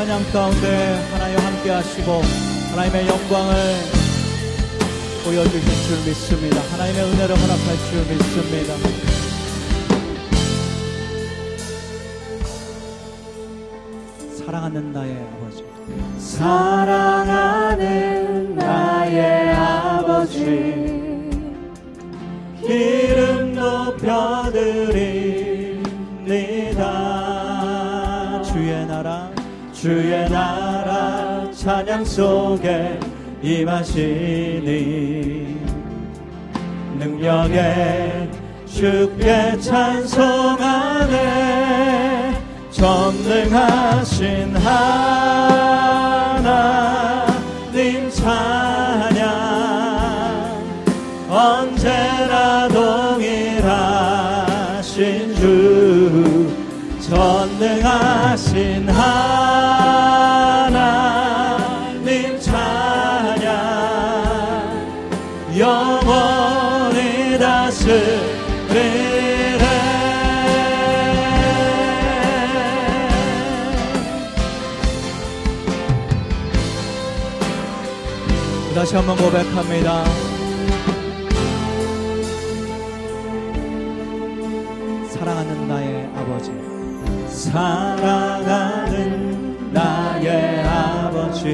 찬양 가운데 하나님 함께 하시고 하나님의 영광을 보여주실 줄 믿습니다. 하나님의 은혜를 허락할 줄 믿습니다. 사랑하는 나의 아버지. 사랑하는 나의 아버지 이름 높여드립 주의 나라 찬양 속에 임하시니 능력에 주께 찬송하네 전능하신 하나님 찬양 언제나 동일하신 주 전능하신 하나님 다시 한번 고백합니다. 사랑하는 나의 아버지. 사랑하는 나의 아버지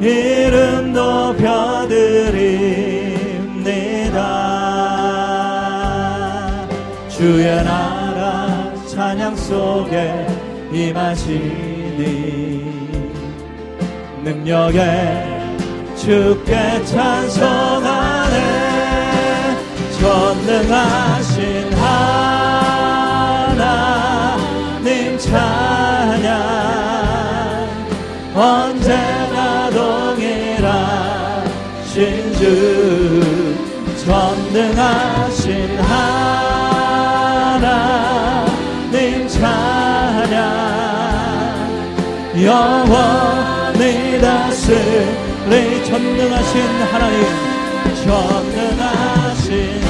이름 높여드립 주의 나라 찬양 속에 임하시니 능력에 주께 찬송하네 전능하신 하나님 찬양. 언제나 동일하신 주 전능하신 영원히 다스리 전능하신 하나님 전능하신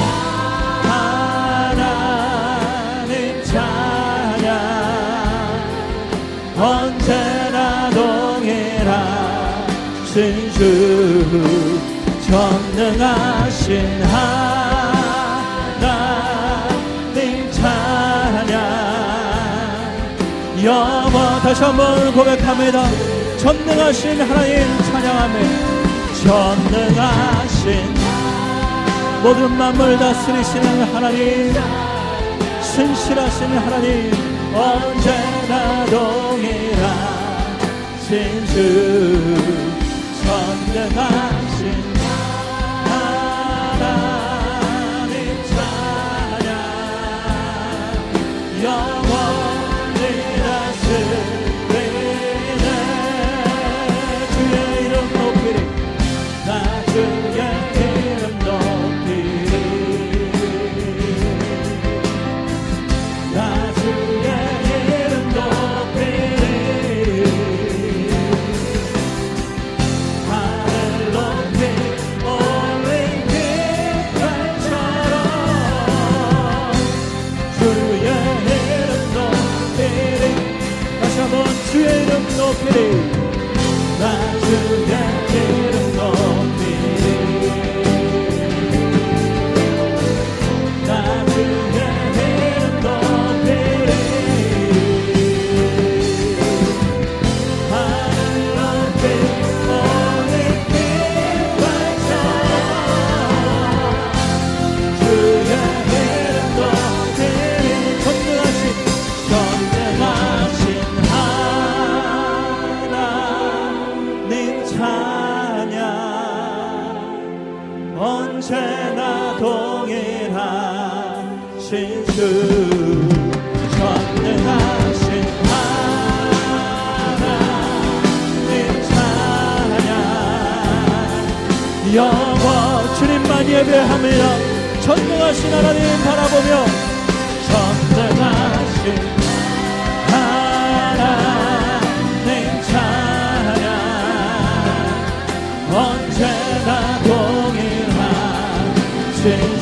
하나님 찬양. 언제나 동일하신 주 전능하신 하나님 다시 한번 고백합니다. 전능하신 하나님 찬양하며 전능하신 모든 만물 다스리시는 하나님 신실하신 하나님 언제나 동일하신 주 전능하신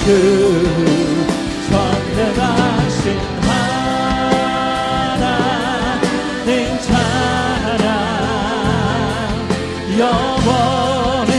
그 영원히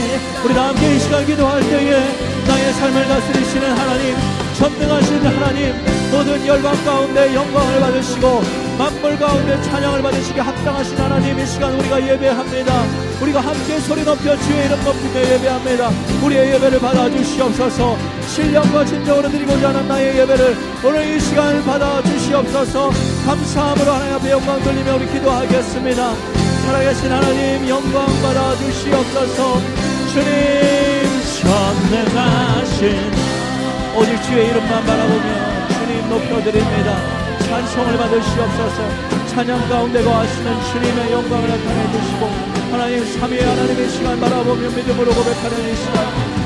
우리 다 함께 이 시간 기도할 때에 나의 삶을 다스리시는 하나님 전능하신 하나님 모든 열방 가운데 영광을 받으시고 만물 가운데 찬양을 받으시게 합당하신 하나님 이 시간 우리가 예배합니다. 우리가 함께 소리 높여 주의 이름 높이며 예배합니다. 우리의 예배를 받아주시옵소서. 신령과 진정으로 드리고자 하는 나의 예배를 오늘 이 시간을 받아주시옵소서. 감사함으로 하나님 앞에 영광 돌리며 우리 기도하겠습니다. 살아계신 하나님 영광 받아주시옵소서. 주님 전능하신 오직 주의 이름만 바라보며 주님 높여드립니다. 찬송을 받으시옵소서. 찬양 가운데 거하시는 주님의 영광을 나타내 주시고 하나님 삼위의 하나님의 시간 바라보며 믿음으로 고백하는 이 시간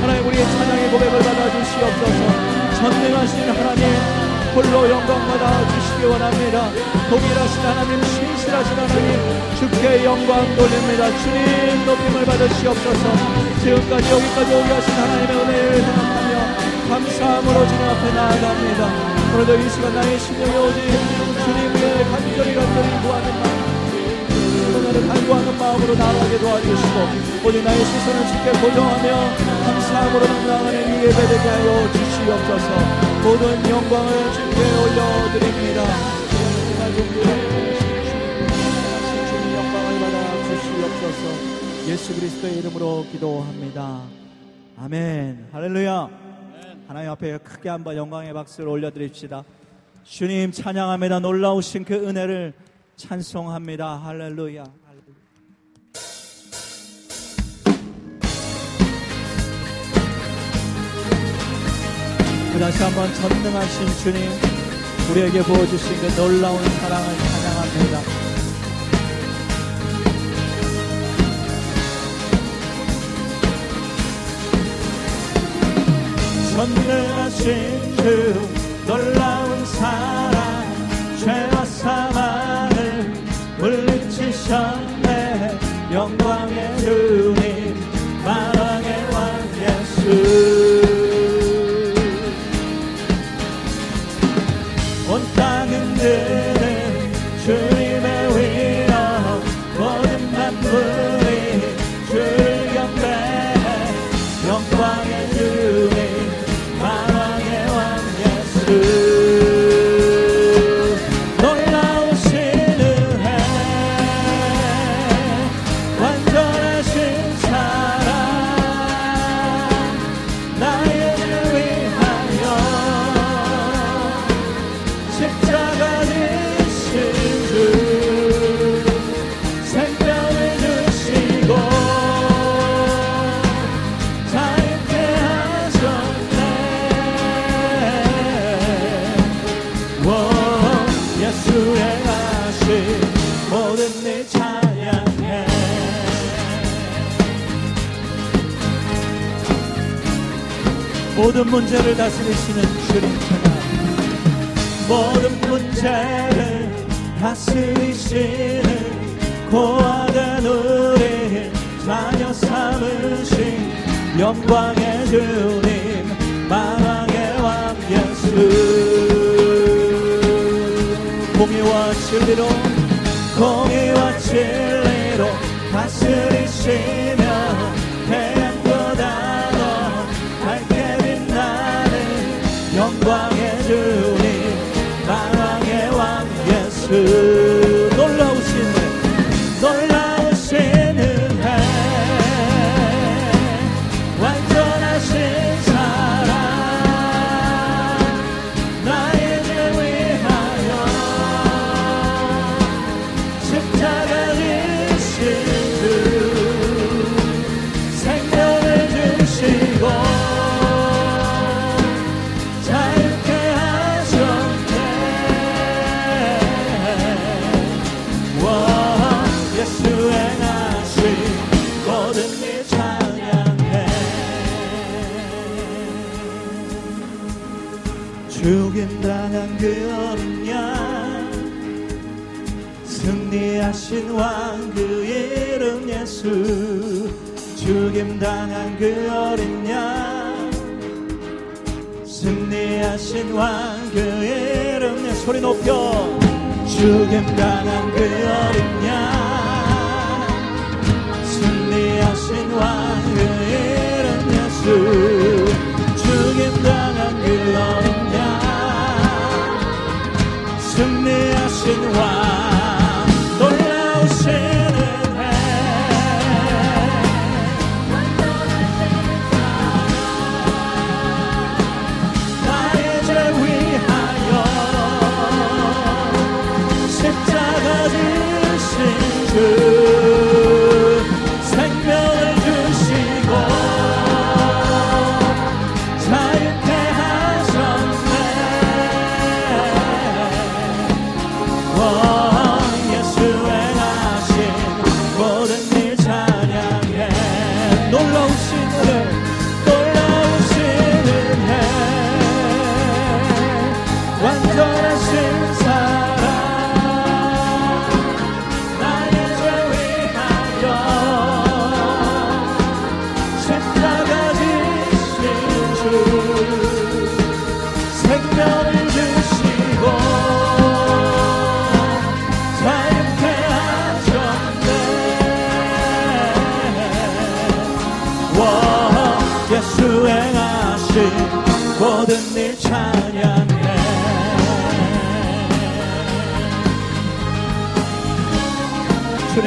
하나님 우리의 찬양의 고백을 받아주시옵소서 전능하신 하나님 홀로 영광 받아 주시기 원합니다. 동일하신 하나님, 신실하신 하나님, 주께 영광 돌립니다. 주님 높임을 받으시옵소서. 지금까지 여기까지 오게 하신 하나님의 은혜를 생각하며 감사함으로 주님 앞에 나아갑니다. 오늘도 이 시간 나의 심령이 오직 주님의 간절히 간절히 구하는 마음 은혜를 간구하는 마음으로 나아가게 도와주시고 오직 나의 시선을 주께 고정하며 감사함으로 나아가는 이 예배 되게 하여 주시옵소서 모든 영광을 주께 올려드립니다. 예수 그리스도의 이름으로 기도합니다. 아멘. 할렐루야. 하나님 앞에 크게 한번 영광의 박수를 올려드립시다. 주님 찬양합니다. 놀라우신 그 은혜를 찬송합니다. 할렐루야. 다시 한번 전능하신 주님 우리에게 부어주신 그 놀라운 사랑을 찬양합니다. 전능하신 그 놀라운 사랑 죄와 사망을 물리치셨네 영광의 주님 모든 문제를 다스리시는 주님 찬양 모든 문제를 다스리시는 고아된 우리 자녀 삼으신 영광의 주님 만왕의 왕 예수. 공의와 진리로 공의와 진리로 다스리시 예 죽임당한 그 어린 양 승리하신 왕 그 이름 예 소리 높여. 죽임당한 그 어린 양 승리하신 왕 그 이름 예수 예수 죽임 당한 그 어린 양 승리하신 왕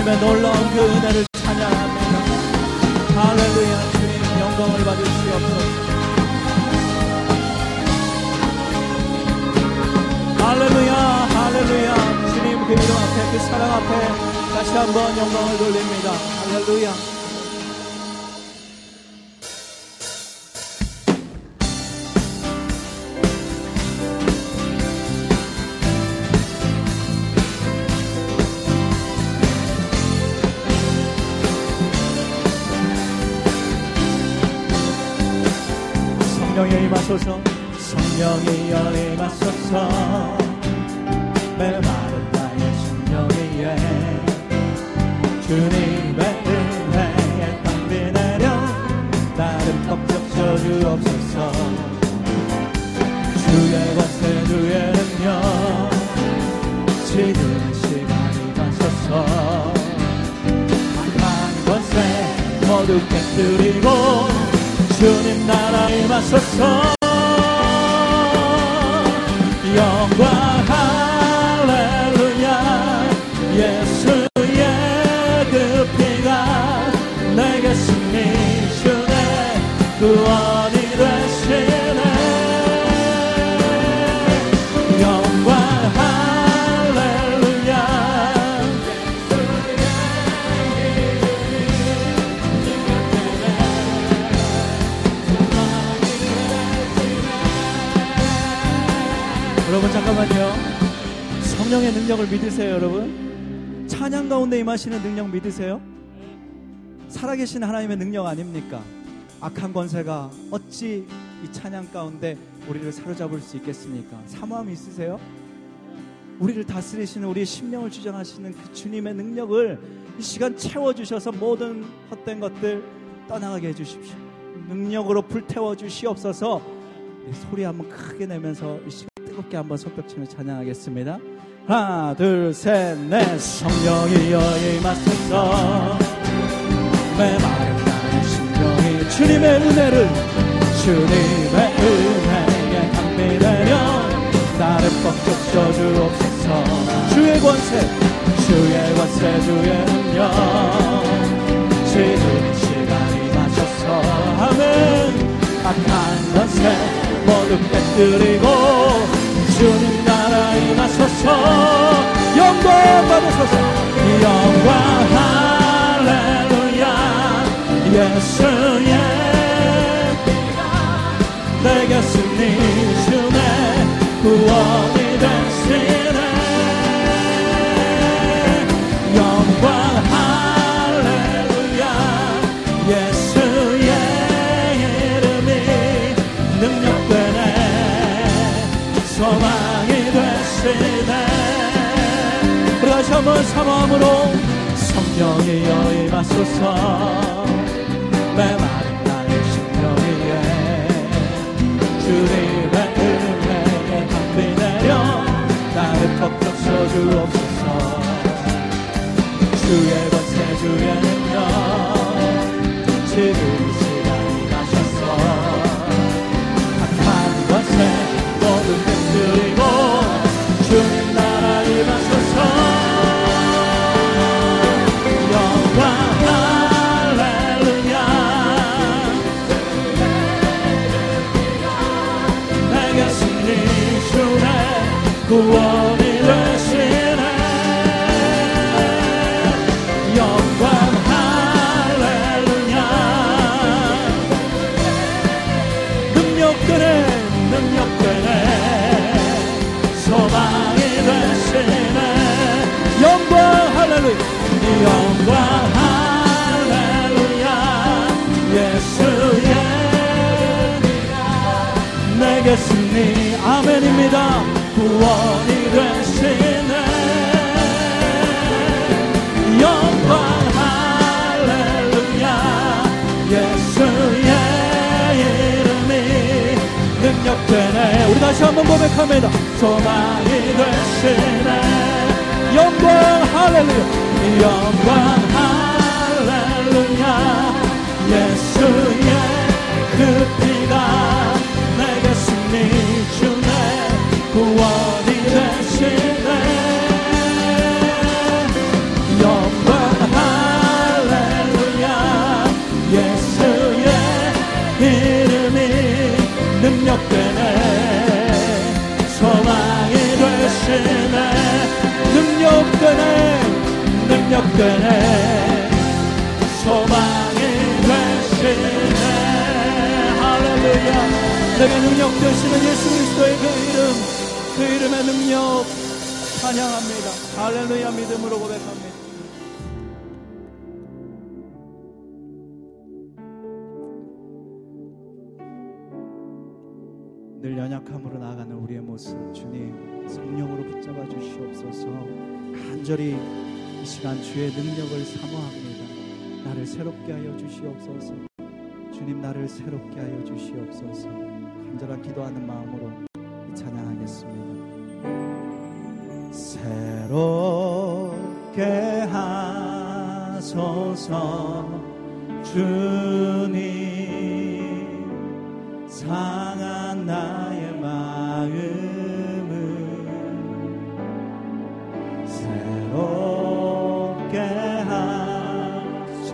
주님의 놀라운 그 은혜를 찬양합니다 할렐루야 주님 영광을 받으시옵소서. 할렐루야 할렐루야 주님 그 이름 앞에 그 사랑 앞에 다시 한번 영광을 돌립니다. 할렐루야 성령이 임하소서. 성령이 임하소서. 메마른 나의 심령 위에 주님의 은혜에 담비 내려 나를 덮적 주옵소서. 주의 권세 주의 능력 지금 시간이 가셔서. 악한 권세 모두 깨뜨리고 주님 나라 임하소서 영광 능력을 믿으세요, 여러분. 찬양 가운데 임하시는 능력 믿으세요? 살아계신 하나님의 능력 아닙니까? 악한 권세가 어찌 이 찬양 가운데 우리를 사로잡을 수 있겠습니까? 사모함 있으세요? 우리를 다스리시는 우리의 심령을 주장하시는 그 주님의 능력을 이 시간 채워주셔서 모든 헛된 것들 떠나가게 해주십시오. 능력으로 불태워 주시옵소서. 이 소리 한번 크게 내면서 이 시간 뜨겁게 한번 손뼉치며 찬양하겠습니다. 하나, 둘, 셋, 넷. 성령이 여기 맞서서 메마른 나의 심령이 주님의 은혜를 주님의 은혜에 감미되려 나를 뻑뻑 쪄주옵소서 주의 권세 주의 권세 주의 능력 지금 이 시간이 마셔서 아멘 악한 권세 모두 깨뜨리고 주님 임하소서 영광 받으소서. 영광 할렐루야. 예수의 시 한번 사모함으로 성령이 여임 하소서 승리. 아멘입니다. 구원이 되시네. 영광 할렐루야 예수의 이름이 능력되네. 우리 다시 한번 고백합니다. 소망이 되시네. 영광 할렐루야 영광 할렐루야 능력되네. 소망이 되시네 할렐루야. 내게 능력 되시는 예수 그리스도의 그 이름 그 이름의 능력 찬양합니다. 할렐루야. 믿음으로 고백합니다. 늘 연약함으로 나아가는 우리의 모습 주님 성령으로 붙잡아 주시옵소서. 간절히 이 시간 주의 능력을 사모합니다. 나를 새롭게 하여 주시옵소서. 주님 나를 새롭게 하여 주시옵소서. 간절한 기도하는 마음으로 이 찬양하겠습니다. 새롭게 하소서. 주님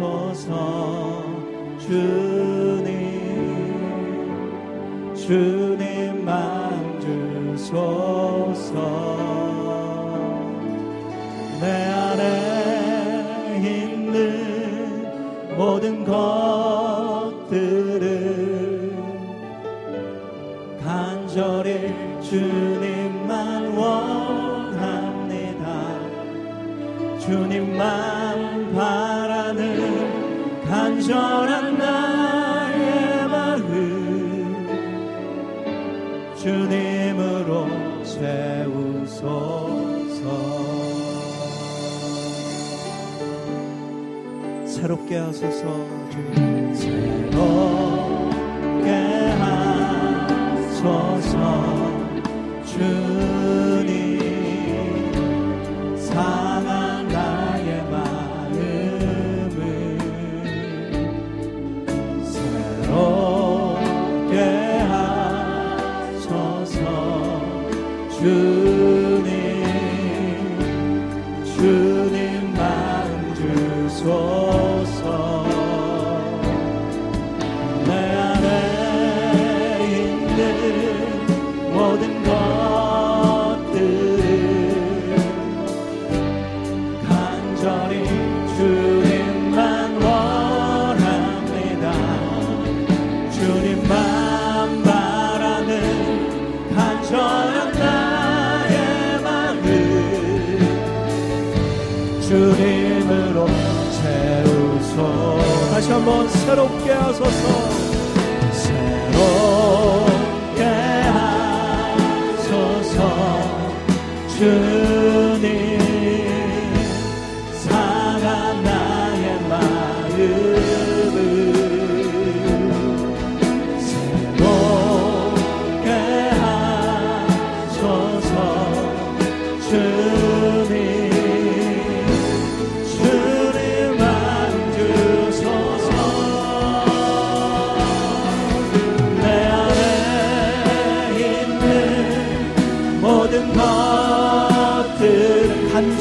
하소서 주님 주님 마음 주소서. 내 안에 있는 모든 것 간절한 나의 마음 주님으로 채우소서. 새롭게 하소서 주님. 새롭게 하소서 주님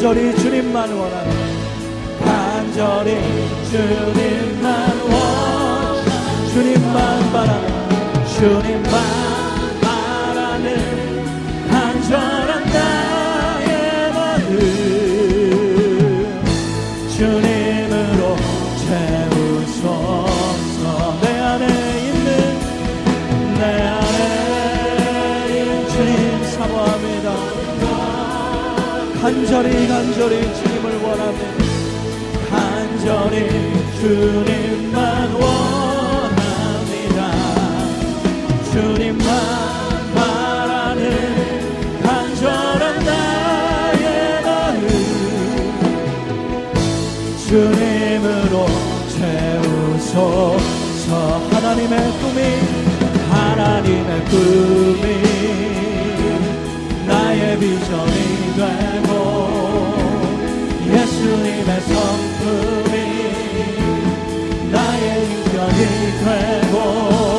간절히 주님만 원하는 간절히 주님만 원 주님만 바라는 주님만 간절히 간절히 주님을 원합니다 간절히 주님만 원합니다. 주님만 주님으로 채우소서. 하나님의 꿈이 하나님의 꿈이. 나의 비전이 되고 예수님의 성품이 나의 인격이 되고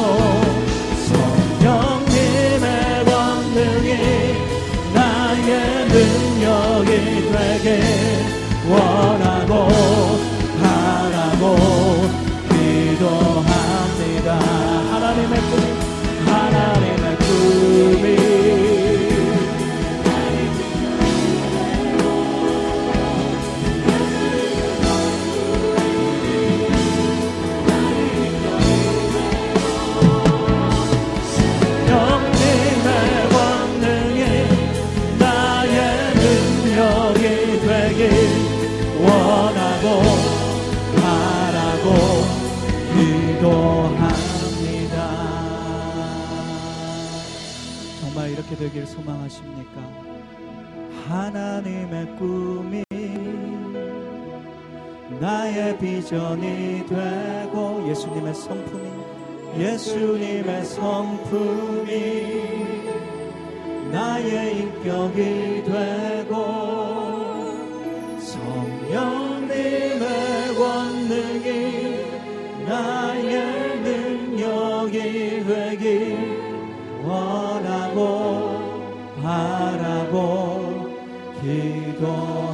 이렇게 되길 소망하십니까? 하나님의 꿈이 나의 비전이 되고 예수님의 성품이 예수님의 성품이 나의 인격이 되고 기도합니다